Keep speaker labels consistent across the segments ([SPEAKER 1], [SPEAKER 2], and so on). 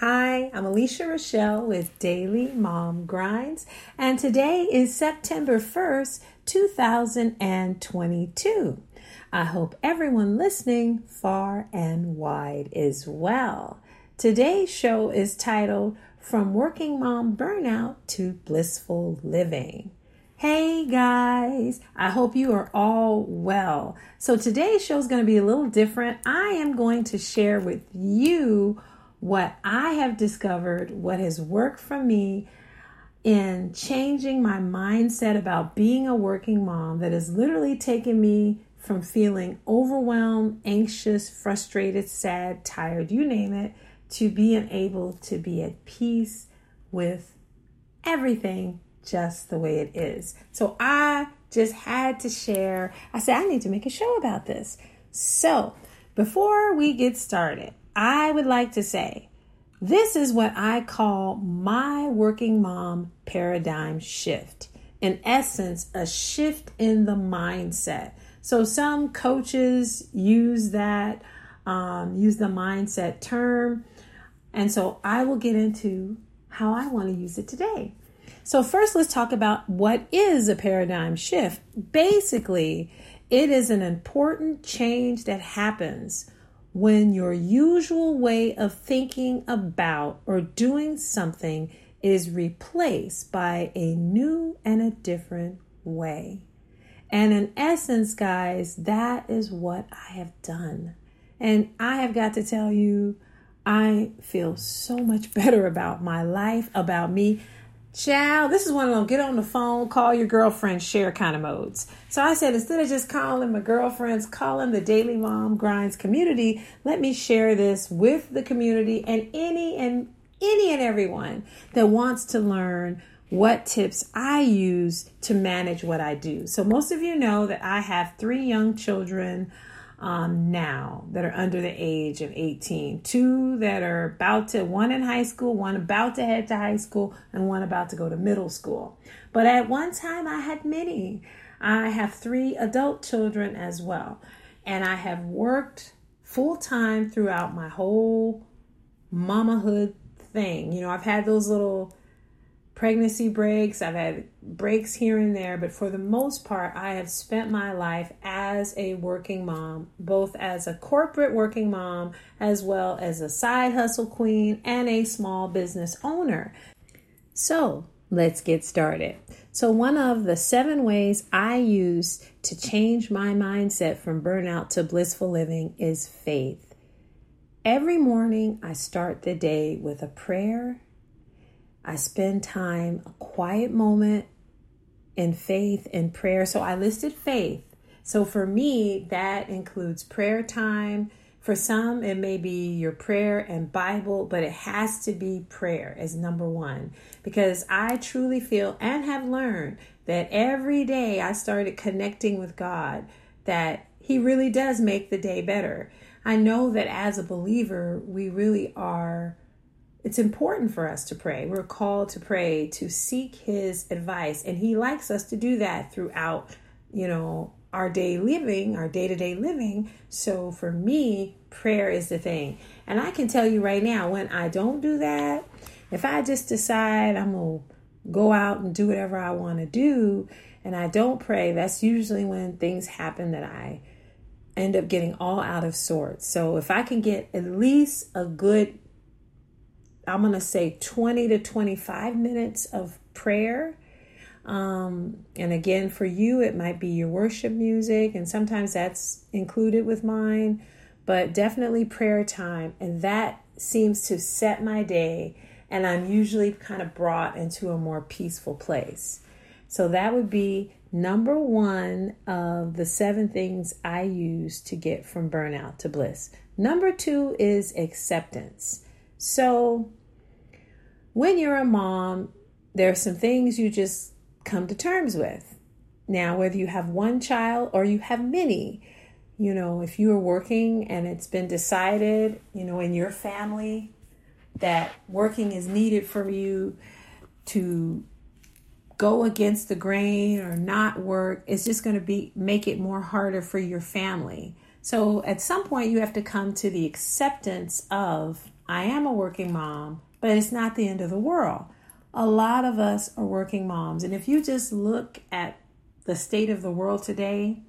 [SPEAKER 1] Hi, I'm Alicia Rochelle with Daily Mom Grinds, and today is September 1st, 2022. I hope everyone listening far and wide is well. Today's show is titled From Working Mom Burnout to Blissful Living. Hey guys, I hope you are all well. So today's show is going to be a little different. I am going to share with you what I have discovered, what has worked for me in changing my mindset about being a working mom that has literally taken me from feeling overwhelmed, anxious, frustrated, sad, tired, you name it, to being able to be at peace with everything just the way it is. So I just had to share. I said, I need to make a show about this. So before we get started, I would like to say this is what I call my working mom paradigm shift. In essence, a shift in the mindset. So some coaches use that, um, use the mindset term. And so I will get into how I want to use it today. So, first, let's talk about what is a paradigm shift. Basically, it is an important change that happens when your usual way of thinking about or doing something is replaced by a new and a different way. And in essence, guys, that is what I have done. And I have got to tell you, I feel so much better about my life, about me. Child, this is one of them get on the phone, call your girlfriend, share kind of modes. So I said, instead of just calling my girlfriends, calling the Daily Mom Grinds community, let me share this with the community and any and any and everyone that wants to learn what tips I use to manage what I do. So most of you know that I have three young children um, now that are under the age of 18. Two that are about to, one in high school, one about to head to high school, and one about to go to middle school. But at one time, I had many. I have three adult children as well. And I have worked full time throughout my whole mamahood thing. You know, I've had those little pregnancy breaks, I've had breaks here and there, but for the most part, I have spent my life as a working mom, both as a corporate working mom, as well as a side hustle queen and a small business owner. So, let's get started. So, one of the seven ways I use to change my mindset from burnout to blissful living is faith. Every morning, I start the day with a prayer I spend time, a quiet moment in faith and prayer. So I listed faith. So for me, that includes prayer time. For some, it may be your prayer and Bible, but it has to be prayer as number one. Because I truly feel and have learned that every day I started connecting with God, that He really does make the day better. I know that as a believer, we really are it's important for us to pray. We're called to pray, to seek his advice, and he likes us to do that throughout, you know, our day living, our day-to-day living. So for me, prayer is the thing. And I can tell you right now when I don't do that, if I just decide I'm going to go out and do whatever I want to do and I don't pray, that's usually when things happen that I end up getting all out of sorts. So if I can get at least a good I'm going to say 20 to 25 minutes of prayer. Um, and again, for you, it might be your worship music, and sometimes that's included with mine, but definitely prayer time. And that seems to set my day, and I'm usually kind of brought into a more peaceful place. So that would be number one of the seven things I use to get from burnout to bliss. Number two is acceptance. So, when you're a mom, there are some things you just come to terms with. Now, whether you have one child or you have many, you know, if you are working and it's been decided, you know, in your family that working is needed for you to go against the grain or not work, it's just going to be make it more harder for your family. So at some point you have to come to the acceptance of I am a working mom, but it's not the end of the world. A lot of us are working moms. And if you just look at the state of the world today,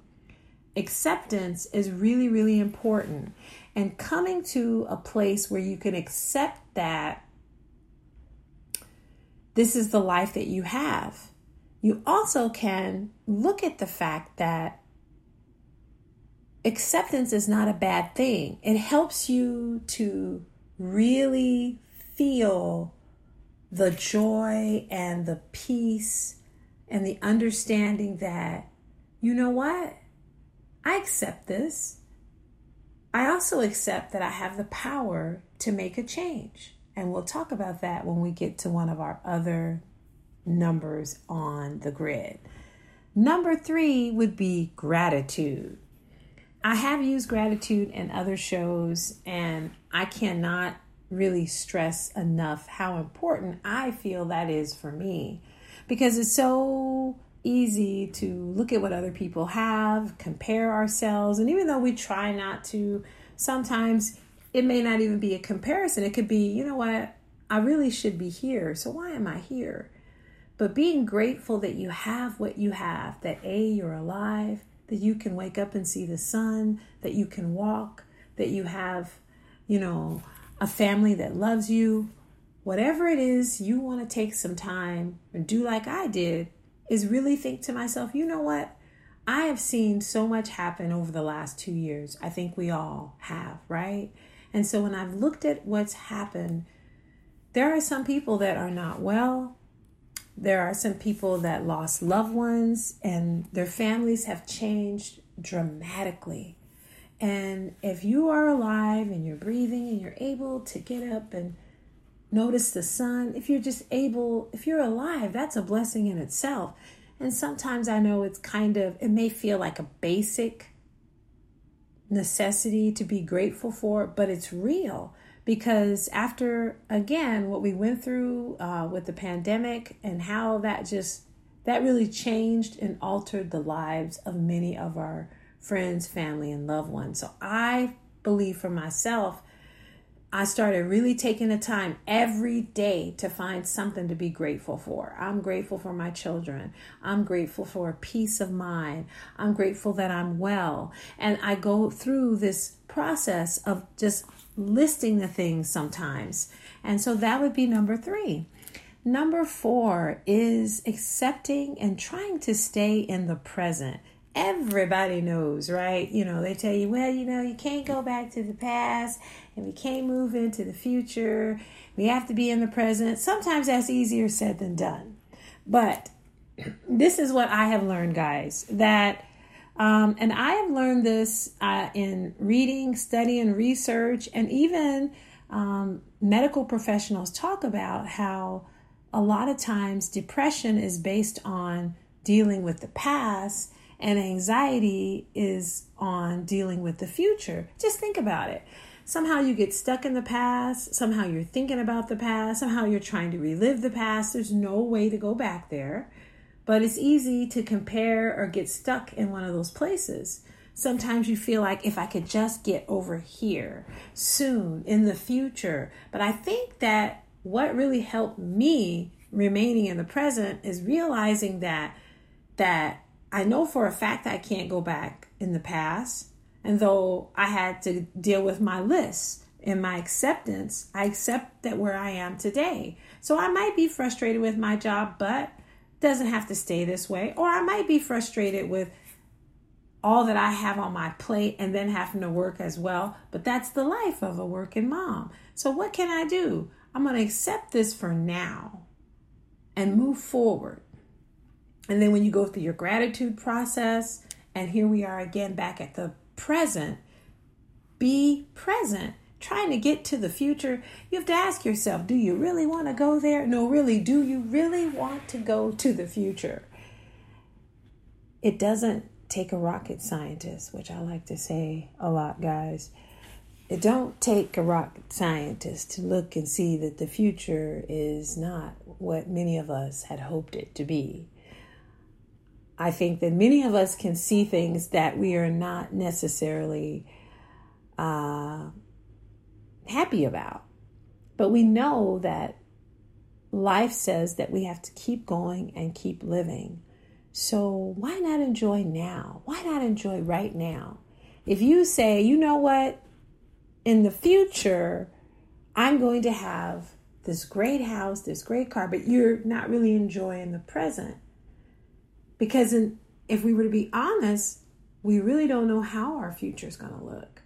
[SPEAKER 1] acceptance is really, really important. And coming to a place where you can accept that this is the life that you have. You also can look at the fact that acceptance is not a bad thing. It helps you to really feel the joy and the peace and the understanding that, you know what? I accept this. I also accept that I have the power to make a change. And we'll talk about that when we get to one of our other numbers on the grid. Number three would be gratitude. I have used gratitude in other shows, and I cannot really stress enough how important I feel that is for me because it's so easy to look at what other people have, compare ourselves, and even though we try not to, sometimes it may not even be a comparison. It could be, you know what, I really should be here, so why am I here? But being grateful that you have what you have, that A, you're alive, that you can wake up and see the sun, that you can walk, that you have, you know, a family that loves you, whatever it is you want to take some time and do like I did, is really think to myself, you know what? I have seen so much happen over the last two years. I think we all have, right? And so when I've looked at what's happened, there are some people that are not well. There are some people that lost loved ones and their families have changed dramatically. And if you are alive and you're breathing and you're able to get up and notice the sun, if you're just able, if you're alive, that's a blessing in itself. And sometimes I know it's kind of, it may feel like a basic necessity to be grateful for, but it's real because after, again, what we went through uh, with the pandemic and how that just, that really changed and altered the lives of many of our friends, family, and loved ones. So I believe for myself, I started really taking the time every day to find something to be grateful for. I'm grateful for my children. I'm grateful for peace of mind. I'm grateful that I'm well. And I go through this process of just listing the things sometimes. And so that would be number three. Number four is accepting and trying to stay in the present everybody knows, right? You know, they tell you, well, you know, you can't go back to the past and we can't move into the future. We have to be in the present. Sometimes that's easier said than done. But this is what I have learned, guys, that, um, and I have learned this uh, in reading, studying, and research, and even um, medical professionals talk about how a lot of times depression is based on dealing with the past and anxiety is on dealing with the future. Just think about it. Somehow you get stuck in the past, somehow you're thinking about the past, somehow you're trying to relive the past. There's no way to go back there, but it's easy to compare or get stuck in one of those places. Sometimes you feel like if I could just get over here soon in the future. But I think that what really helped me remaining in the present is realizing that that I know for a fact I can't go back in the past. And though I had to deal with my list and my acceptance, I accept that where I am today. So I might be frustrated with my job, but doesn't have to stay this way. Or I might be frustrated with all that I have on my plate and then having to work as well. But that's the life of a working mom. So what can I do? I'm going to accept this for now and move forward. And then when you go through your gratitude process, and here we are again back at the present, be present. Trying to get to the future, you have to ask yourself do you really want to go there? No, really, do you really want to go to the future? It doesn't take a rocket scientist, which I like to say a lot, guys. It don't take a rocket scientist to look and see that the future is not what many of us had hoped it to be. I think that many of us can see things that we are not necessarily uh, happy about. But we know that life says that we have to keep going and keep living. So why not enjoy now? Why not enjoy right now? If you say, you know what, in the future, I'm going to have this great house, this great car, but you're not really enjoying the present. Because in, if we were to be honest, we really don't know how our future is going to look.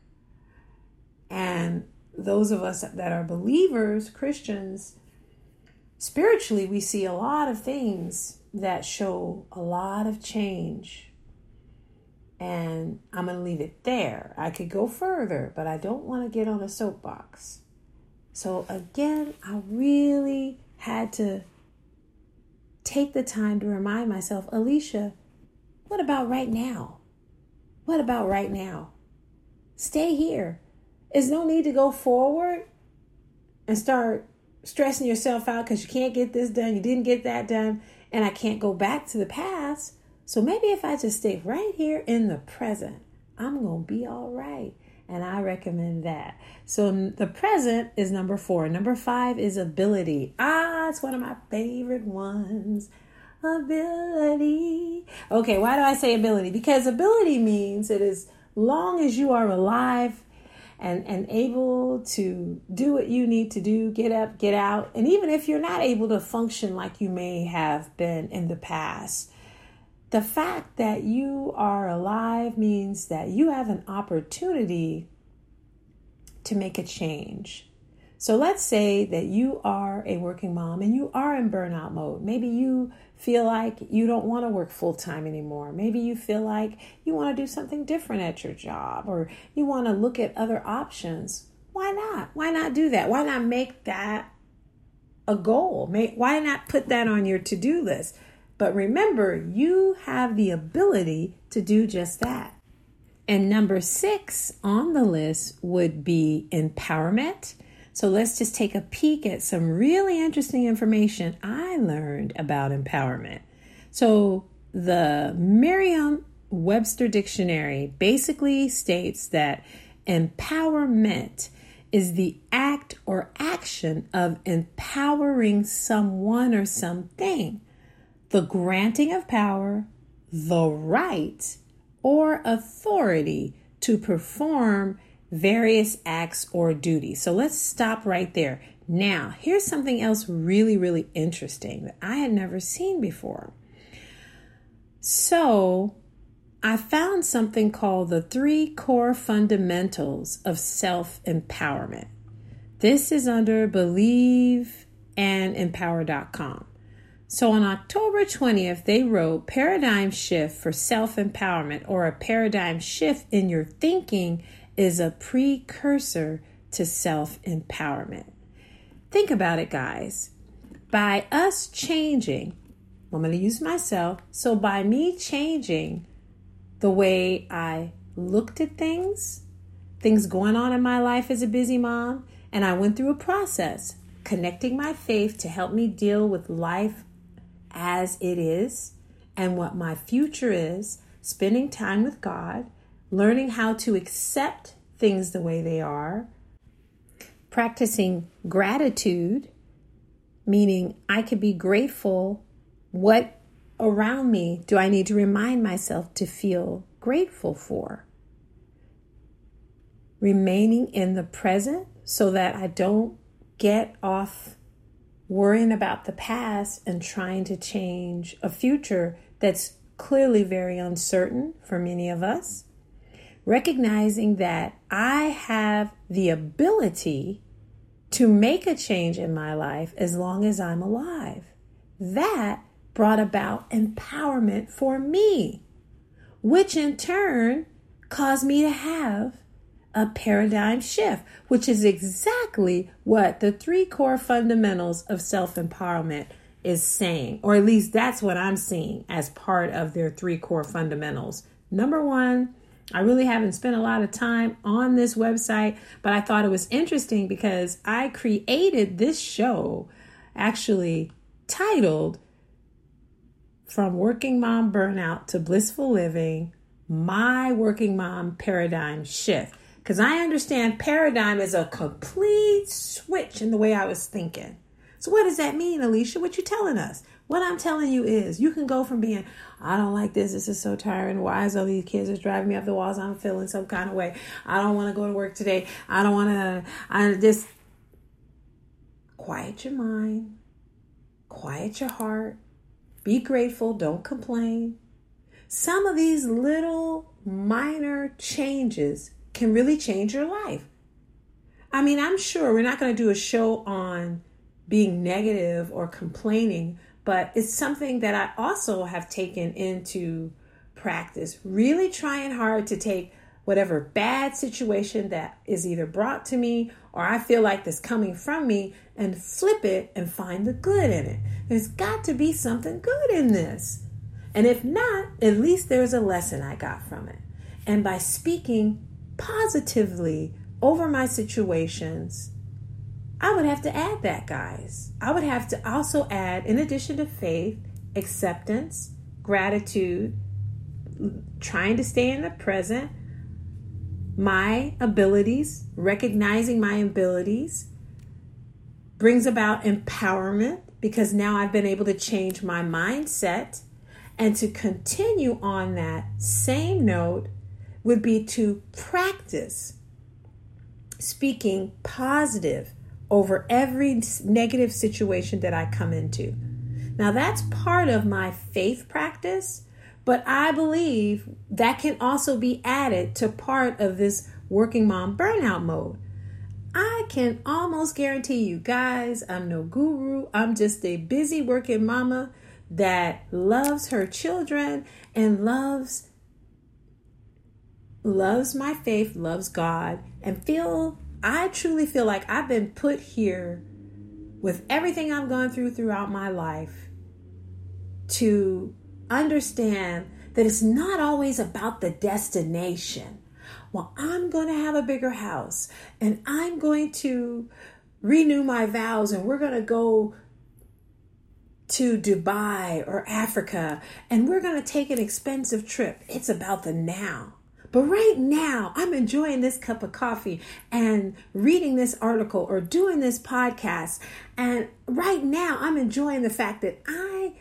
[SPEAKER 1] And those of us that are believers, Christians, spiritually, we see a lot of things that show a lot of change. And I'm going to leave it there. I could go further, but I don't want to get on a soapbox. So, again, I really had to take the time to remind myself, Alicia, what about right now? What about right now? Stay here. There's no need to go forward and start stressing yourself out because you can't get this done, you didn't get that done, and I can't go back to the past. So maybe if I just stay right here in the present, I'm going to be all right. And I recommend that. So the present is number four. Number five is ability. Ah, it's one of my favorite ones. Ability. Okay, why do I say ability? Because ability means that as long as you are alive and, and able to do what you need to do, get up, get out, and even if you're not able to function like you may have been in the past, the fact that you are alive means that you have an opportunity to make a change. So let's say that you are a working mom and you are in burnout mode. Maybe you feel like you don't want to work full time anymore. Maybe you feel like you want to do something different at your job or you want to look at other options. Why not? Why not do that? Why not make that a goal? Why not put that on your to do list? But remember, you have the ability to do just that. And number six on the list would be empowerment. So let's just take a peek at some really interesting information I learned about empowerment. So the Merriam Webster Dictionary basically states that empowerment is the act or action of empowering someone or something, the granting of power, the right, or authority to perform various acts or duties. So let's stop right there. Now, here's something else really, really interesting that I had never seen before. So, I found something called the three core fundamentals of self empowerment. This is under believe and empower.com. So on October 20th, they wrote Paradigm Shift for Self Empowerment or a paradigm shift in your thinking is a precursor to self empowerment. Think about it, guys. By us changing, I'm going to use myself. So, by me changing the way I looked at things, things going on in my life as a busy mom, and I went through a process connecting my faith to help me deal with life as it is and what my future is, spending time with God, learning how to accept things the way they are, practicing gratitude, meaning I could be grateful. What around me do I need to remind myself to feel grateful for? Remaining in the present so that I don't get off worrying about the past and trying to change a future that's clearly very uncertain for many of us recognizing that I have the ability to make a change in my life as long as I'm alive. That brought about empowerment for me, which in turn caused me to have a paradigm shift, which is exactly what the three core fundamentals of self empowerment is saying, or at least that's what I'm seeing as part of their three core fundamentals. Number one, I really haven't spent a lot of time on this website, but I thought it was interesting because I created this show actually titled From Working Mom Burnout to Blissful Living My Working Mom Paradigm Shift. Because I understand paradigm is a complete switch in the way I was thinking. So what does that mean, Alicia? What you telling us? What I'm telling you is you can go from being, I don't like this, this is so tiring. Why is all these kids is driving me up the walls? I'm feeling some kind of way. I don't want to go to work today. I don't want to, I just quiet your mind, quiet your heart, be grateful, don't complain. Some of these little minor changes can really change your life. I mean, I'm sure we're not going to do a show on being negative or complaining, but it's something that I also have taken into practice. Really trying hard to take whatever bad situation that is either brought to me or I feel like that's coming from me and flip it and find the good in it. There's got to be something good in this. And if not, at least there's a lesson I got from it. And by speaking positively over my situations, I would have to add that, guys. I would have to also add, in addition to faith, acceptance, gratitude, trying to stay in the present, my abilities, recognizing my abilities, brings about empowerment because now I've been able to change my mindset. And to continue on that same note would be to practice speaking positive over every negative situation that I come into. Now, that's part of my faith practice, but I believe that can also be added to part of this working mom burnout mode. I can almost guarantee you guys, I'm no guru. I'm just a busy working mama that loves her children and loves loves my faith, loves God, and feel I truly feel like I've been put here with everything I've gone through throughout my life to understand that it's not always about the destination. Well, I'm going to have a bigger house and I'm going to renew my vows and we're going to go to Dubai or Africa and we're going to take an expensive trip. It's about the now. But right now, I'm enjoying this cup of coffee and reading this article or doing this podcast. And right now, I'm enjoying the fact that I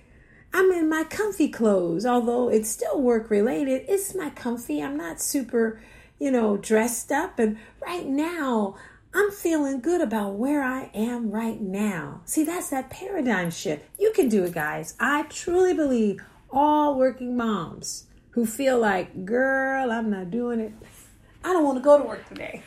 [SPEAKER 1] I'm in my comfy clothes, although it's still work related. It's my comfy. I'm not super, you know, dressed up. And right now, I'm feeling good about where I am right now. See, that's that paradigm shift. You can do it, guys. I truly believe all working moms who feel like, girl, I'm not doing it. I don't want to go to work today.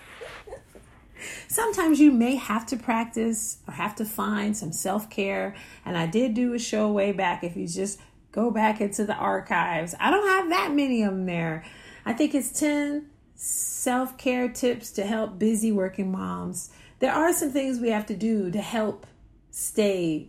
[SPEAKER 1] Sometimes you may have to practice or have to find some self care. And I did do a show way back. If you just go back into the archives, I don't have that many of them there. I think it's 10 self care tips to help busy working moms. There are some things we have to do to help stay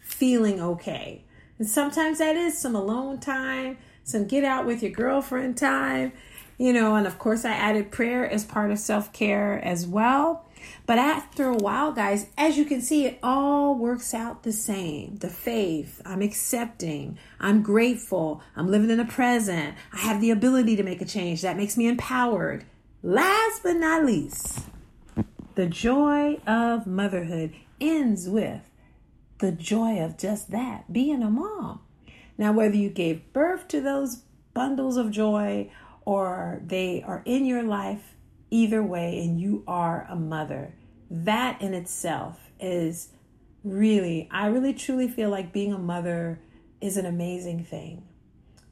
[SPEAKER 1] feeling okay. And sometimes that is some alone time, some get out with your girlfriend time, you know, and of course I added prayer as part of self care as well. But after a while, guys, as you can see, it all works out the same. The faith, I'm accepting, I'm grateful, I'm living in the present, I have the ability to make a change. That makes me empowered. Last but not least, the joy of motherhood ends with the joy of just that being a mom. Now, whether you gave birth to those bundles of joy or they are in your life, either way, and you are a mother, that in itself is really, I really truly feel like being a mother is an amazing thing.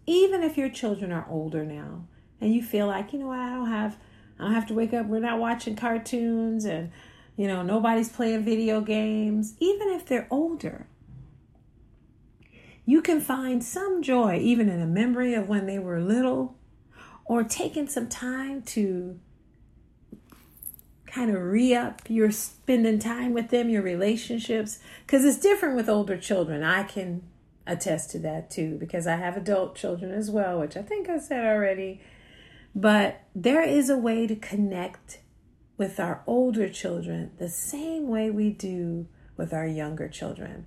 [SPEAKER 1] Even if your children are older now and you feel like, you know what, I don't have I don't have to wake up, we're not watching cartoons and you know, nobody's playing video games, even if they're older you can find some joy even in a memory of when they were little or taking some time to kind of re up your spending time with them, your relationships, because it's different with older children. I can attest to that too because I have adult children as well, which I think I said already. But there is a way to connect with our older children the same way we do with our younger children.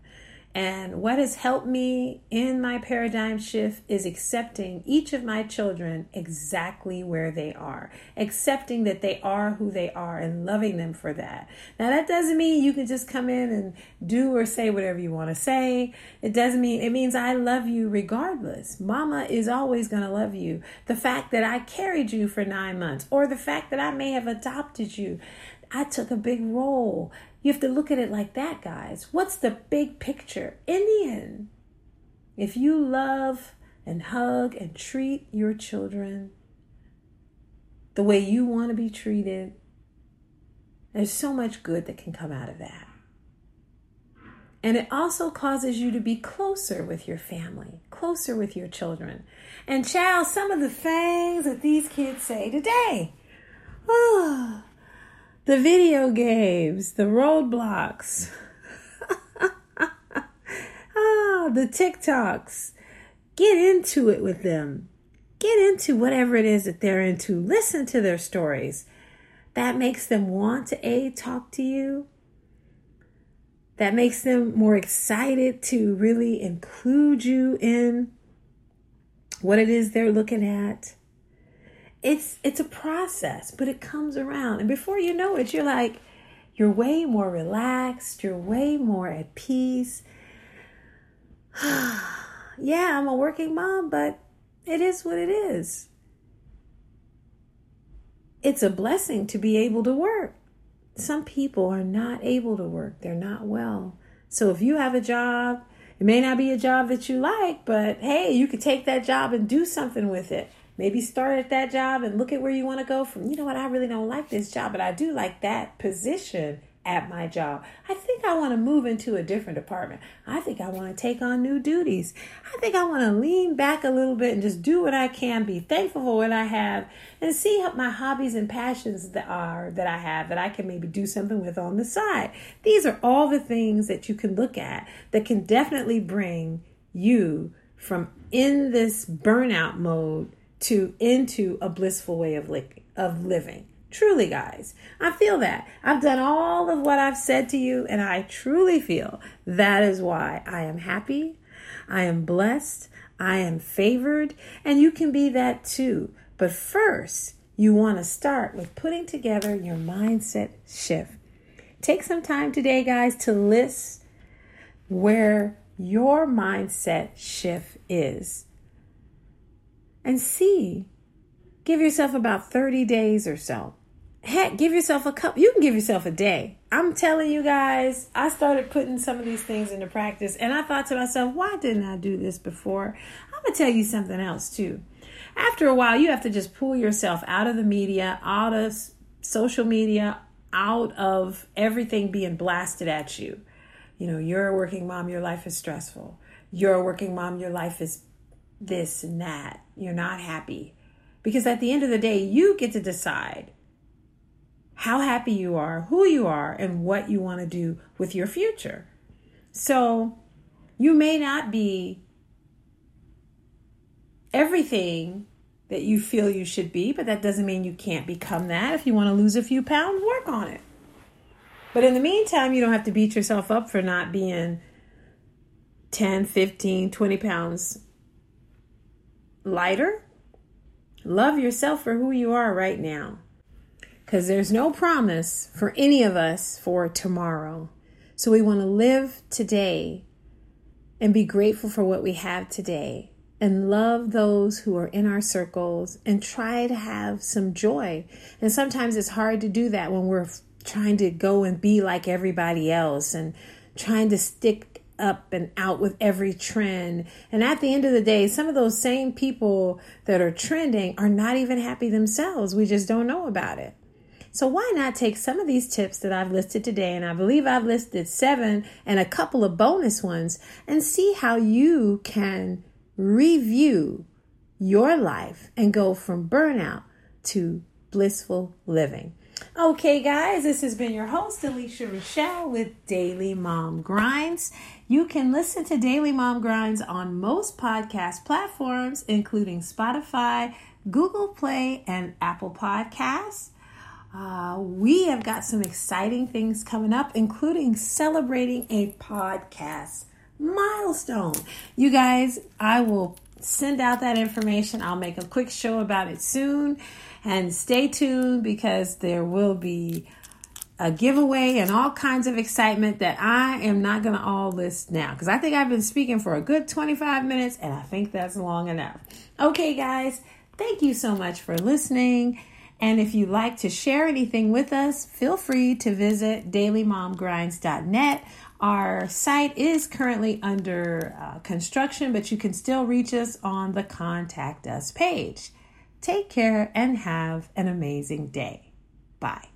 [SPEAKER 1] And what has helped me in my paradigm shift is accepting each of my children exactly where they are, accepting that they are who they are and loving them for that. Now, that doesn't mean you can just come in and do or say whatever you want to say. It doesn't mean, it means I love you regardless. Mama is always going to love you. The fact that I carried you for nine months or the fact that I may have adopted you, I took a big role. You have to look at it like that, guys. What's the big picture? In the end, if you love and hug and treat your children the way you want to be treated, there's so much good that can come out of that. And it also causes you to be closer with your family, closer with your children. And child, some of the things that these kids say today. Oh, the video games, the Roblox, ah, the TikToks. Get into it with them. Get into whatever it is that they're into. Listen to their stories. That makes them want to A, talk to you. That makes them more excited to really include you in what it is they're looking at it's it's a process, but it comes around. And before you know it, you're like you're way more relaxed, you're way more at peace. yeah, I'm a working mom, but it is what it is. It's a blessing to be able to work. Some people are not able to work, they're not well. So if you have a job, it may not be a job that you like, but hey, you could take that job and do something with it. Maybe start at that job and look at where you want to go from. You know what? I really don't like this job, but I do like that position at my job. I think I want to move into a different department. I think I want to take on new duties. I think I want to lean back a little bit and just do what I can, be thankful for what I have, and see what my hobbies and passions that are that I have that I can maybe do something with on the side. These are all the things that you can look at that can definitely bring you from in this burnout mode to into a blissful way of li- of living. Truly, guys, I feel that. I've done all of what I've said to you, and I truly feel that is why I am happy, I am blessed, I am favored, and you can be that too. But first, you want to start with putting together your mindset shift. Take some time today, guys, to list where your mindset shift is and see. Give yourself about 30 days or so. Heck, give yourself a couple. You can give yourself a day. I'm telling you guys, I started putting some of these things into practice and I thought to myself, why didn't I do this before? I'm going to tell you something else too. After a while, you have to just pull yourself out of the media, out of social media, out of everything being blasted at you. You know, you're a working mom, your life is stressful. You're a working mom, your life is this and that. You're not happy. Because at the end of the day, you get to decide how happy you are, who you are, and what you want to do with your future. So you may not be everything that you feel you should be, but that doesn't mean you can't become that. If you want to lose a few pounds, work on it. But in the meantime, you don't have to beat yourself up for not being 10, 15, 20 pounds lighter. Love yourself for who you are right now. Because there's no promise for any of us for tomorrow. So we want to live today and be grateful for what we have today and love those who are in our circles and try to have some joy. And sometimes it's hard to do that when we're trying to go and be like everybody else and trying to stick up and out with every trend. And at the end of the day, some of those same people that are trending are not even happy themselves. We just don't know about it. So why not take some of these tips that I've listed today, and I believe I've listed seven and a couple of bonus ones, and see how you can review your life and go from burnout to blissful living. Okay, guys, this has been your host, Alicia Rochelle, with Daily Mom Grinds. You can listen to Daily Mom Grinds on most podcast platforms, including Spotify, Google Play, and Apple Podcasts. Uh, we have got some exciting things coming up, including celebrating a podcast milestone. You guys, I will send out that information. I'll make a quick show about it soon. And stay tuned because there will be a giveaway and all kinds of excitement that I am not going to all list now because I think I've been speaking for a good 25 minutes and I think that's long enough. Okay, guys, thank you so much for listening. And if you'd like to share anything with us, feel free to visit dailymomgrinds.net. Our site is currently under uh, construction, but you can still reach us on the Contact Us page. Take care and have an amazing day. Bye.